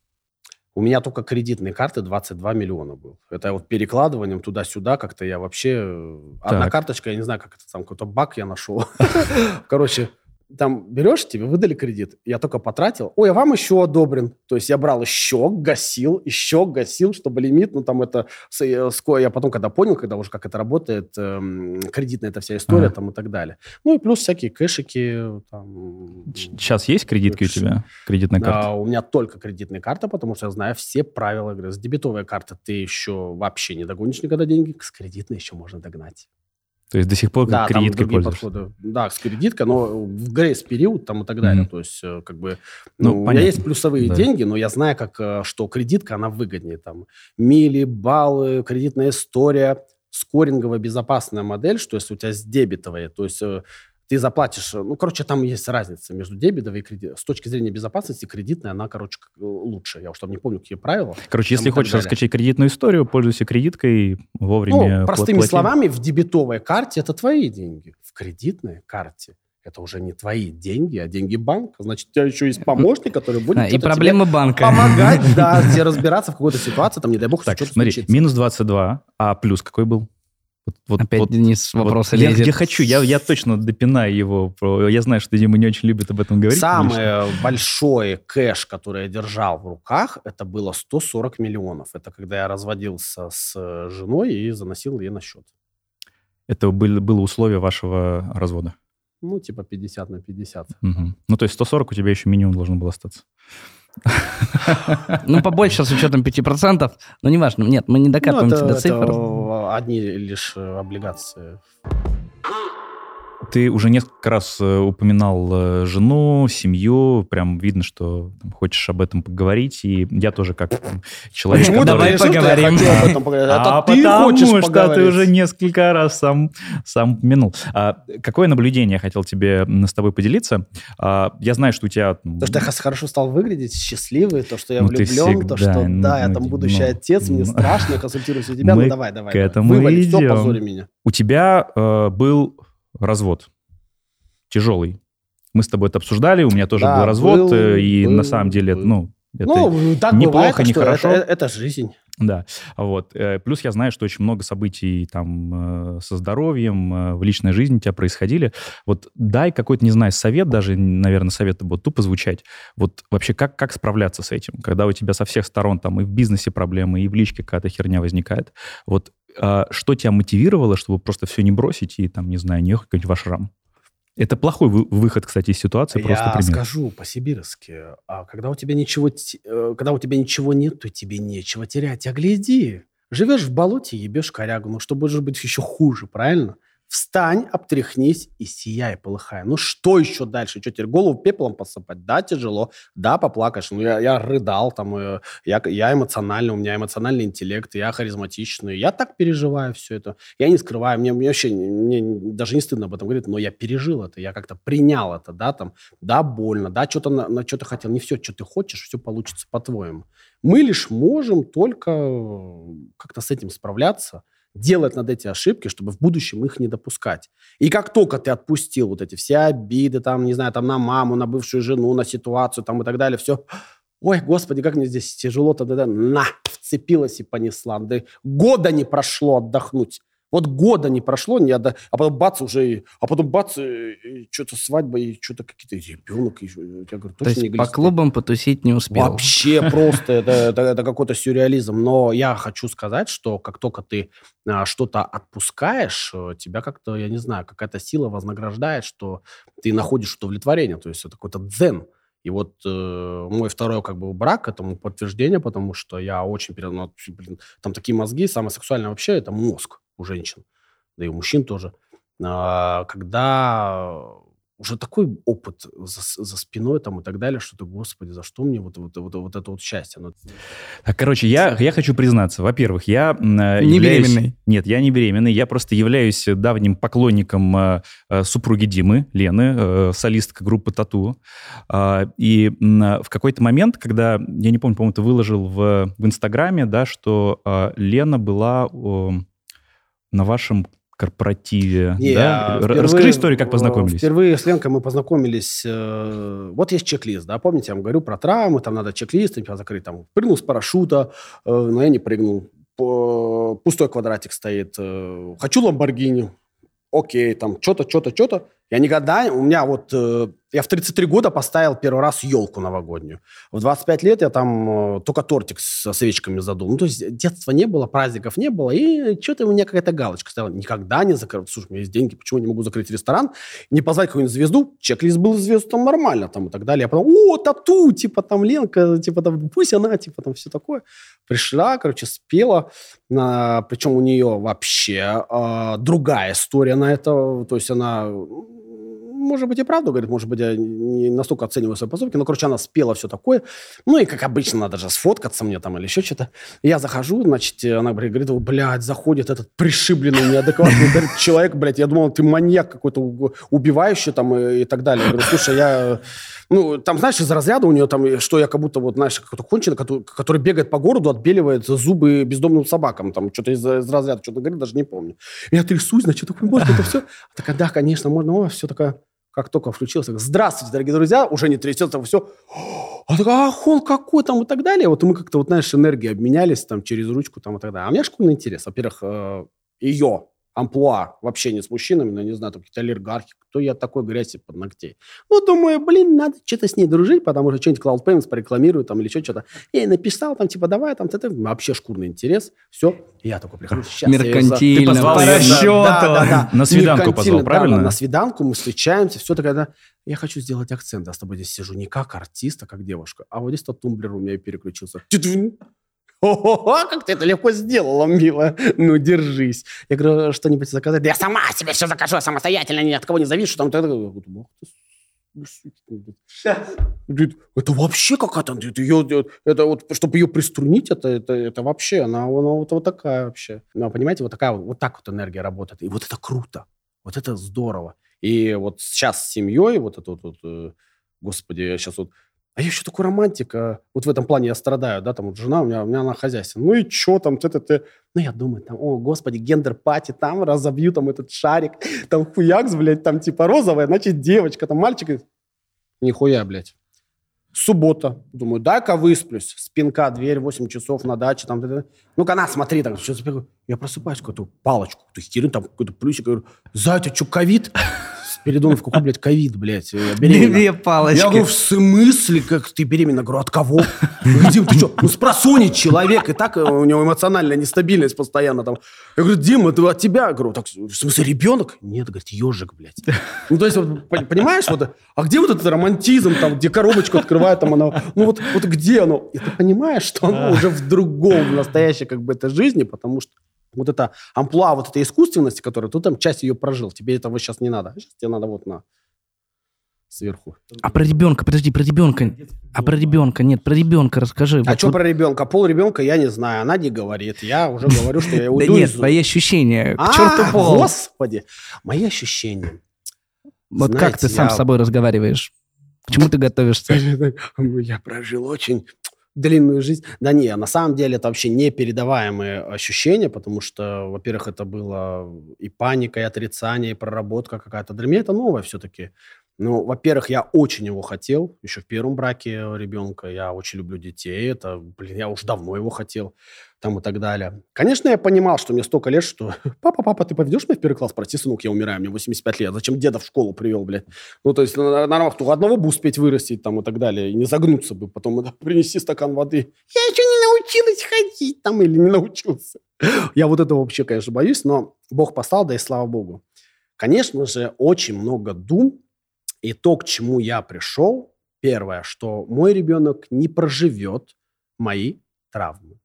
У меня только кредитные карты 22 миллиона был. Это вот перекладыванием туда-сюда как-то я вообще... Э, одна так. карточка, я не знаю, как это там, какой-то баг я нашел. Короче, там берешь, тебе выдали кредит, я только потратил, ой, а вам еще одобрен. То есть я брал еще, гасил, еще гасил, чтобы лимит, ну там это, э, я потом когда понял, когда уже как это работает, эм, кредитная эта вся история ага. там и так далее. Ну и плюс всякие кэшики. Там, Сейчас есть кредитки у тебя, кредитная карта? А, у меня только кредитная карта, потому что я знаю все правила игры. С дебетовой карты ты еще вообще не догонишь никогда деньги, с кредитной еще можно догнать. То есть до сих пор да, кредиткой пользуешься? Подходы. Да, с кредиткой, но в грейс-период там и так далее. Mm-hmm. То есть, э, как бы, ну, ну у меня есть плюсовые да. деньги, но я знаю, как, э, что кредитка, она выгоднее. Там мили, баллы, кредитная история, скоринговая безопасная модель, что если у тебя с дебетовой, то есть э, ты заплатишь, ну, короче, там есть разница между дебетовой и кредитной. С точки зрения безопасности кредитная, она, короче, лучше. Я уж там не помню, какие правила. Короче, если хочешь раскачать кредитную историю, пользуйся кредиткой вовремя. Ну, простыми плати. словами, в дебетовой карте это твои деньги. В кредитной карте это уже не твои деньги, а деньги банка. Значит, у тебя еще есть помощник, который будет а, и проблемы банка. помогать, да, тебе разбираться в какой-то ситуации, там, не дай бог, так, смотри, случится. минус 22, а плюс какой был? Вот, Опять вот, Денис вопрос вот лезет. Я, я хочу, я, я точно допинаю его. Я знаю, что Дима не очень любит об этом говорить. Самый лично. большой кэш, который я держал в руках, это было 140 миллионов. Это когда я разводился с женой и заносил ее на счет. Это был, было условие вашего развода? Ну, типа 50 на 50. Угу. Ну, то есть 140 у тебя еще минимум должно было остаться. Ну, побольше с учетом 5%, но неважно. Нет, мы не докапываемся ну, до цифр. Одни лишь э, облигации. Ты уже несколько раз э, упоминал э, жену, семью, прям видно, что там, хочешь об этом поговорить, и я тоже как человек... Почему давай поговорим? Об а ты потому хочешь что поговорить. ты уже несколько раз сам, сам упомянул. А, какое наблюдение я хотел тебе с тобой поделиться? А, я знаю, что у тебя... То, что я хорошо стал выглядеть, счастливый, то, что я ну, влюблен, то, что ну, да, я там ну, будущий ну, отец, мне страшно, я консультируюсь у тебя, ну давай, давай. К этому Вывали, идем. все, позори меня. У тебя э, был развод. Тяжелый. Мы с тобой это обсуждали, у меня тоже да, был развод, был, э, и был, на самом деле, был. ну, это ну, так неплохо, бывает, нехорошо. Это, это жизнь. Да, вот. Э, плюс я знаю, что очень много событий там э, со здоровьем, в личной жизни у тебя происходили. Вот дай какой-то, не знаю, совет, даже, наверное, совет будет тупо звучать. Вот вообще как, как справляться с этим, когда у тебя со всех сторон там и в бизнесе проблемы, и в личке какая-то херня возникает. Вот что тебя мотивировало, чтобы просто все не бросить и, там, не знаю, не ехать в ашрам? Это плохой выход, кстати, из ситуации. Просто Я пример. скажу по-сибирски. А когда у тебя ничего, э, когда у тебя ничего нет, то тебе нечего терять. А гляди, живешь в болоте, ебешь корягу. Ну что может быть еще хуже, правильно? Встань, обтряхнись и сияй, полыхай. Ну что еще дальше? Что, теперь голову пеплом посыпать? Да, тяжело. Да, поплакаешь. Ну, я, я рыдал, там, э, я, я эмоциональный, у меня эмоциональный интеллект, я харизматичный. Я так переживаю все это. Я не скрываю, мне, мне вообще мне даже не стыдно об этом говорить, но я пережил это, я как-то принял это, да, там, да, больно, да, что-то на, на что ты хотел. Не все, что ты хочешь, все получится по-твоему. Мы лишь можем только как-то с этим справляться – делать над эти ошибки, чтобы в будущем их не допускать. И как только ты отпустил вот эти все обиды, там, не знаю, там на маму, на бывшую жену, на ситуацию, там и так далее, все, ой, господи, как мне здесь тяжело-то, да, да, на, вцепилась и понесла. Да года не прошло отдохнуть. Вот года не прошло, не отда... а потом бац уже, а потом бац, что-то свадьба, и что-то какие-то ребенок. И, я говорю, То есть не по клубам потусить не успел? Вообще просто, это, это, это какой-то сюрреализм. Но я хочу сказать, что как только ты а, что-то отпускаешь, э, тебя как-то, я не знаю, какая-то сила вознаграждает, что ты находишь удовлетворение. То есть это какой-то дзен. И вот э, мой второй как бы брак этому подтверждение, потому что я очень... Ну, блин, там такие мозги, самое сексуальное вообще это мозг у женщин, да и у мужчин тоже. А, когда уже такой опыт за, за спиной там и так далее, что ты, господи, за что мне вот, вот, вот, вот это вот счастье? Ну, так, короче, я, я хочу признаться. Во-первых, я э, не являюсь... беременный. Нет, я не беременный. Я просто являюсь давним поклонником э, э, супруги Димы, Лены, э, солистка группы Тату. Э, и э, в какой-то момент, когда, я не помню, по-моему, ты выложил в, в Инстаграме, да, что э, Лена была... Э, на вашем корпоративе. Не, да? впервые, Расскажи историю, как познакомились. Впервые с Ленкой мы познакомились... Э, вот есть чек-лист, да, помните, я вам говорю про травмы, там надо чек-лист типа, закрыть. Там, прыгнул с парашюта, э, но я не прыгнул. Пустой квадратик стоит. Э, хочу Ламборгини. Окей, там что-то, что-то, что-то. Я никогда... У меня вот... Э, я в 33 года поставил первый раз елку новогоднюю. В 25 лет я там э, только тортик с свечками задул. Ну, то есть детства не было, праздников не было, и что-то у меня какая-то галочка стояла. Никогда не закрыл. Слушай, у меня есть деньги, почему я не могу закрыть ресторан? Не позвать какую-нибудь звезду? Чек-лист был звезду там нормально, там и так далее. Я потом, о, тату, типа там Ленка, типа там, пусть она, типа там все такое. Пришла, короче, спела. А, причем у нее вообще а, другая история на это. То есть она может быть, и правду говорит, может быть, я не настолько оцениваю свои поступки, но, короче, она спела все такое. Ну, и, как обычно, надо же сфоткаться мне там или еще что-то. Я захожу, значит, она говорит, блядь, заходит этот пришибленный, неадекватный человек, блядь, я думал, ты маньяк какой-то убивающий там и, и так далее. Я говорю, слушай, я... Ну, там, знаешь, из разряда у нее там, что я как будто, вот, знаешь, какой-то конченый, который, который бегает по городу, отбеливает зубы бездомным собакам, там, что-то из, из разряда, что-то говорит, даже не помню. Я трясусь, значит, такой, может, это все? Так, да, конечно, можно, о, все такое как только включился, здравствуйте, дорогие друзья, уже не трясется, все. А так, ах, он какой там и так далее. Вот мы как-то, вот, знаешь, энергии обменялись там через ручку там и так далее. А у меня школьный интерес. Во-первых, э, ее амплуа в общении с мужчинами, ну, не знаю, там какие-то олигархи, кто я такой грязь под ногтей. Ну, думаю, блин, надо что-то с ней дружить, потому что что-нибудь Cloud Payments порекламирую там или еще что-то. Я ей написал там, типа, давай, там, это вообще шкурный интерес, все. И я такой прихожу, сейчас Меркантильно. Ты позвал по расчету. Да, да, да. На свиданку позвал, правильно? Да, на свиданку мы встречаемся, все такое, да. Я хочу сделать акцент, я с тобой здесь сижу не как артист, а как девушка. А вот здесь тот тумблер у меня и переключился. О, как ты это легко сделала, милая. Ну, держись. Я говорю, что-нибудь заказать? Да я сама себе все закажу, самостоятельно, ни от кого не завишу. Там, это вообще какая-то... Это, ее, это вот, чтобы ее приструнить, это, это, это вообще, она, она вот, вот такая вообще. Ну, понимаете, вот такая, вот так вот энергия работает. И вот это круто. Вот это здорово. И вот сейчас с семьей, вот это вот, вот э, господи, я сейчас вот а я еще такой романтик, а вот в этом плане я страдаю, да, там вот жена у меня, у меня она хозяйственная. Ну и что там, ты, ты, ты. Ну я думаю, там, о, господи, gender party, там разобью там этот шарик, там хуякс, блядь, там типа розовая, значит девочка, там мальчик. Нихуя, блядь. Суббота. Думаю, дай-ка высплюсь. Спинка, дверь, 8 часов на даче. Там, Ну-ка, на, смотри. Там, что я просыпаюсь, какую-то палочку, какую-то херень, там какой-то плюсик. Говорю, Зайка, что, ковид? Передумав, какой, блядь, ковид, блядь, беременна. Две палочки. Я говорю, в смысле, как ты беременна? Говорю, от кого? Дим, ты что? Ну, спросонить человек, и так у него эмоциональная нестабильность постоянно там. Я говорю, Дима, это от тебя? Я говорю, так, в смысле, ребенок? Нет, говорит, ежик, блядь. Ну, то есть, вот, понимаешь, вот, а где вот этот романтизм, там, где коробочку открывает, там, оно, ну, вот, вот где оно? И ты понимаешь, что оно уже в другом, в настоящей, как бы, этой жизни, потому что вот эта амплуа вот этой искусственности, которая ты там часть ее прожил, тебе этого сейчас не надо. Сейчас тебе надо вот на сверху. А про ребенка, подожди, про ребенка. А про ребенка, нет, про ребенка расскажи. А вот что вот... про ребенка? Пол ребенка я не знаю, она не говорит. Я уже говорю, что я уйду Да нет, твои ощущения. К черту а, пол. Господи, мои ощущения. Вот как ты сам с собой разговариваешь? К чему ты готовишься? Я прожил очень длинную жизнь. Да не, на самом деле это вообще непередаваемые ощущения, потому что, во-первых, это было и паника, и отрицание, и проработка какая-то. Для меня это новое все-таки. Ну, во-первых, я очень его хотел, еще в первом браке ребенка. Я очень люблю детей. Это, блин, я уж давно его хотел там и так далее. Конечно, я понимал, что мне столько лет, что папа, папа, ты поведешь меня в первый класс? Прости, сынок, я умираю, мне 85 лет. Зачем деда в школу привел, блядь? Ну, то есть, нормально, у одного бы успеть вырастить там и так далее, и не загнуться бы. Потом да, принеси стакан воды. Я еще не научилась ходить там или не научился. Я вот этого вообще, конечно, боюсь, но Бог послал, да и слава Богу. Конечно же, очень много дум, и то, к чему я пришел, первое, что мой ребенок не проживет мои травмы.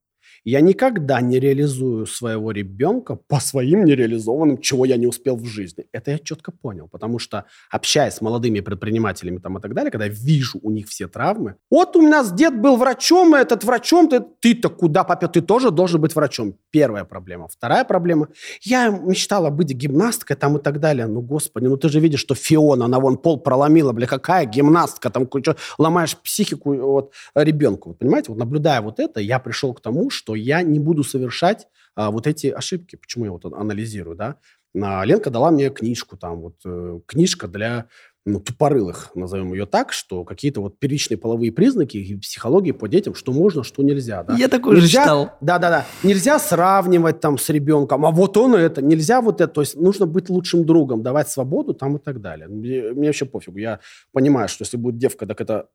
Я никогда не реализую своего ребенка по своим нереализованным, чего я не успел в жизни. Это я четко понял, потому что общаясь с молодыми предпринимателями там и так далее, когда я вижу у них все травмы, вот у нас дед был врачом, и этот врачом, ты, ты-то куда, папа, ты тоже должен быть врачом. Первая проблема. Вторая проблема. Я мечтала быть гимнасткой там и так далее. Ну, господи, ну ты же видишь, что Фиона, она вон пол проломила, бля, какая гимнастка, там что, ломаешь психику вот, ребенку. Вот, понимаете, вот наблюдая вот это, я пришел к тому, что что я не буду совершать а, вот эти ошибки. Почему я вот анализирую, да? А, Ленка дала мне книжку, там вот э, книжка для ну, тупорылых, назовем ее так, что какие-то вот первичные половые признаки и психологии по детям, что можно, что нельзя. Да? Я такой нельзя, же читал. Да-да-да. Нельзя сравнивать там с ребенком, а вот он это, нельзя вот это. То есть нужно быть лучшим другом, давать свободу там и так далее. Мне, мне вообще пофигу. Я понимаю, что если будет девка, так это...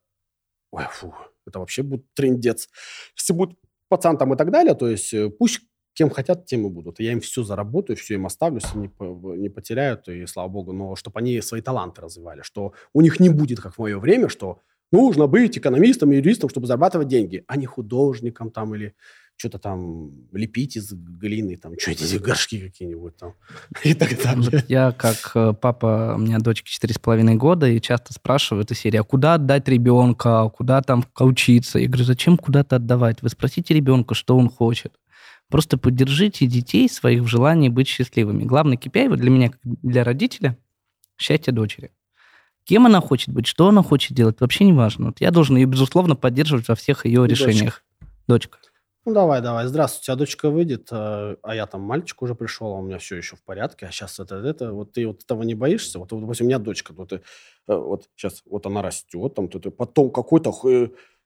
Ой, фу, это вообще будет трендец. Если будет пацан там и так далее, то есть э, пусть кем хотят, тем и будут. Я им все заработаю, все им оставлю, не, не потеряют, и слава богу, но чтобы они свои таланты развивали, что у них не будет, как в мое время, что нужно быть экономистом, юристом, чтобы зарабатывать деньги, а не художником там или что-то там лепить из глины, там, что эти горшки какие-нибудь там и так далее. Вот я как э, папа, у меня дочке четыре с половиной года, и часто спрашиваю эту серию, а куда отдать ребенка, куда там учиться? Я говорю, зачем куда-то отдавать? Вы спросите ребенка, что он хочет. Просто поддержите детей своих в желании быть счастливыми. Главный KPI для меня, для родителя, счастье дочери. Кем она хочет быть, что она хочет делать, вообще не важно. Вот я должен ее, безусловно, поддерживать во всех ее решениях. Дочка. Дочка. Ну, давай, давай. Здравствуйте, тебя дочка выйдет, а, а я там мальчик уже пришел, а у меня все еще в порядке, а сейчас это, это, вот ты вот этого не боишься? Вот, вот допустим, у меня дочка, вот, э, вот сейчас, вот она растет, там, тут, потом какой-то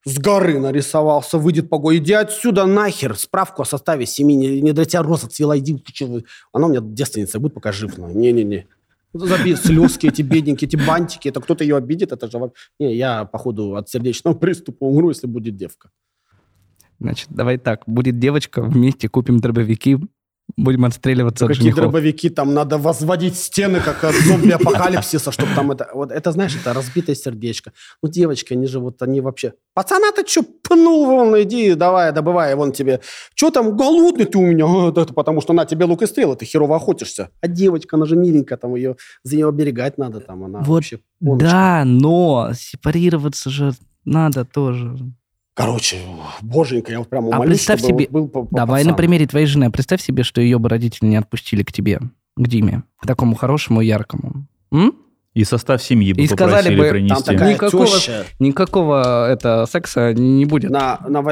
с горы нарисовался, выйдет погода, иди отсюда нахер, справку о составе семьи, не, не для тебя рост отцвела, иди, ты че, она у меня девственница будет, пока жив, не-не-не. Забей слезки, эти бедненькие, эти бантики, это кто-то ее обидит, это же... Не, я, походу, от сердечного приступа умру, если будет девка. Значит, давай так, будет девочка, вместе купим дробовики, будем отстреливаться Какие женихов. дробовики? Там надо возводить стены, как от зомби-апокалипсиса, чтобы там это... Вот это, знаешь, это разбитое сердечко. Ну, девочки, они же вот, они вообще... Пацана ты что, пнул вон, иди, давай, добывай, вон тебе. Что там, голодный ты у меня? Это потому что на тебе лук и стрелы, ты херово охотишься. А девочка, она же миленькая, там ее, за нее оберегать надо, там она вот, вообще... Да, но сепарироваться же надо тоже. Короче, боженька, я вот прям умолюсь, а представь себе, вот был давай на примере твоей жены, представь себе, что ее бы родители не отпустили к тебе, к Диме, к такому хорошему, яркому. М? И состав семьи бы и сказали бы, принести. Там такая никакого, теща. никакого это, секса не будет. На, на,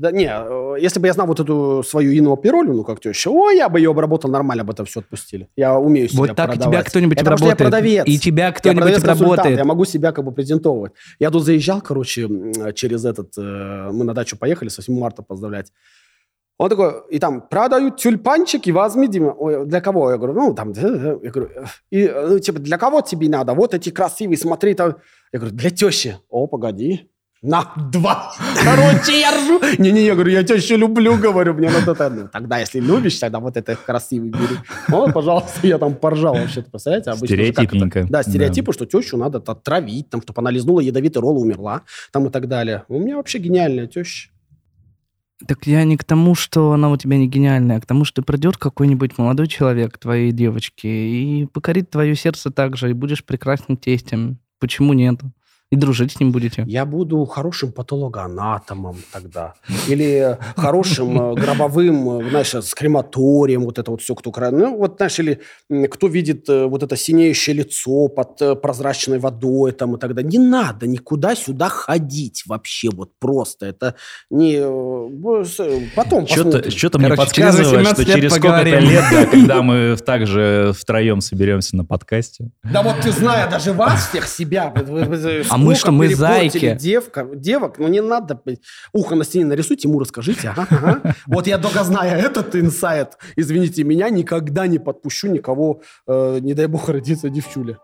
да не, э, если бы я знал вот эту свою Инну Пиролю, ну как теща, о, я бы ее обработал нормально, бы это все отпустили. Я умею себя Вот так продавать. тебя кто-нибудь это обработает. я продавец. И тебя кто-нибудь обработает. Я могу себя как бы презентовывать. Я тут заезжал, короче, через этот... Э, мы на дачу поехали, с 8 марта поздравлять. Он такой, и там, продают тюльпанчики, возьми, Дима. Ой, для кого? Я говорю, ну, там, я говорю, и, ну, типа, для кого тебе надо? Вот эти красивые, смотри, там. Я говорю, для тещи. О, погоди, на два. Короче, я ржу. Не-не, я говорю, я еще люблю, говорю, мне надо это. Ну, тогда, если любишь, тогда вот это красивый бери. Ну, пожалуйста, я там поржал вообще-то, представляете? Обычно Стереотипненько. Да, стереотипы, да. что тещу надо отравить, там, чтобы она лизнула ядовитый ролл, умерла, там и так далее. У меня вообще гениальная теща. Так я не к тому, что она у тебя не гениальная, а к тому, что придет какой-нибудь молодой человек твоей девочки и покорит твое сердце так же, и будешь прекрасным тестем. Почему нет? И дружить с ним будете? Я буду хорошим патологоанатомом тогда. Или хорошим э, гробовым, э, знаешь, с крематорием, вот это вот все, кто... Ну, вот, знаешь, или кто видит э, вот это синеющее лицо под прозрачной водой там и тогда. Не надо никуда сюда ходить вообще, вот просто. Это не... Потом Что-то, что-то мне подсказывает, что через сколько-то лет, да, когда мы также втроем соберемся на подкасте. Да вот ты, зная даже вас, всех себя, а мы что, мы зайки. Девка, девок, ну не надо. Ухо на стене нарисуйте, ему расскажите. Ага, ага. Вот я только зная этот инсайт, извините меня, никогда не подпущу никого, э, не дай бог, родиться девчуля.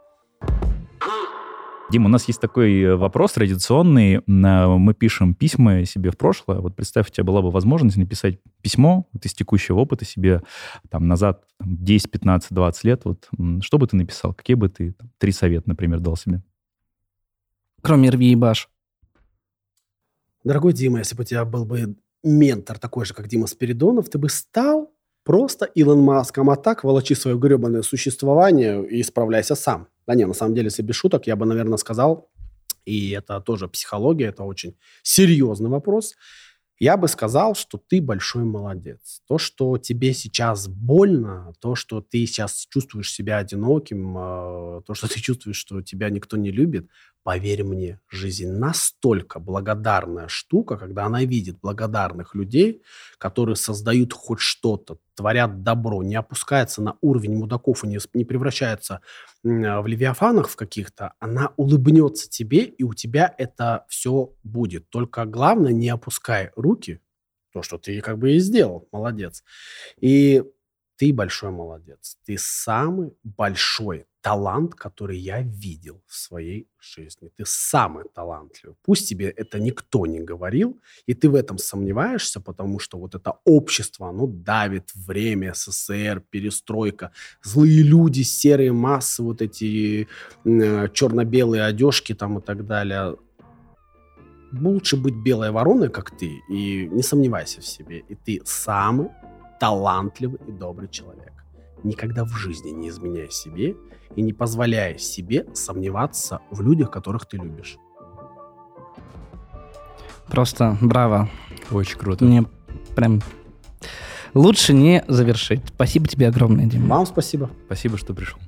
Дим, у нас есть такой э, вопрос традиционный. Мы пишем письма себе в прошлое. Вот представь, у тебя была бы возможность написать письмо вот из текущего опыта себе там назад там, 10, 15, 20 лет. Вот что бы ты написал? Какие бы ты там, три совета, например, дал себе? Кроме Рви и Баш. Дорогой Дима, если бы у тебя был бы ментор такой же, как Дима Спиридонов, ты бы стал просто Илон Маском, а так волочи свое гребаное существование и справляйся сам. Да не, на самом деле, если без шуток, я бы, наверное, сказал, и это тоже психология, это очень серьезный вопрос, я бы сказал, что ты большой молодец. То, что тебе сейчас больно, то, что ты сейчас чувствуешь себя одиноким, э, то, что ты чувствуешь, что тебя никто не любит, поверь мне, жизнь настолько благодарная штука, когда она видит благодарных людей, которые создают хоть что-то, творят добро, не опускается на уровень мудаков и не, не превращается в левиафанах в каких-то, она улыбнется тебе, и у тебя это все будет. Только главное, не опускай руки, то, что ты как бы и сделал, молодец. И ты большой молодец. Ты самый большой талант, который я видел в своей жизни. Ты самый талантливый. Пусть тебе это никто не говорил, и ты в этом сомневаешься, потому что вот это общество, оно давит время, СССР, перестройка, злые люди, серые массы, вот эти э, черно-белые одежки там и так далее. Лучше быть белой вороной, как ты, и не сомневайся в себе. И ты самый талантливый и добрый человек. Никогда в жизни не изменяй себе и не позволяй себе сомневаться в людях, которых ты любишь. Просто браво. Очень круто. Мне прям лучше не завершить. Спасибо тебе огромное, Дима. Вам спасибо. Спасибо, что пришел.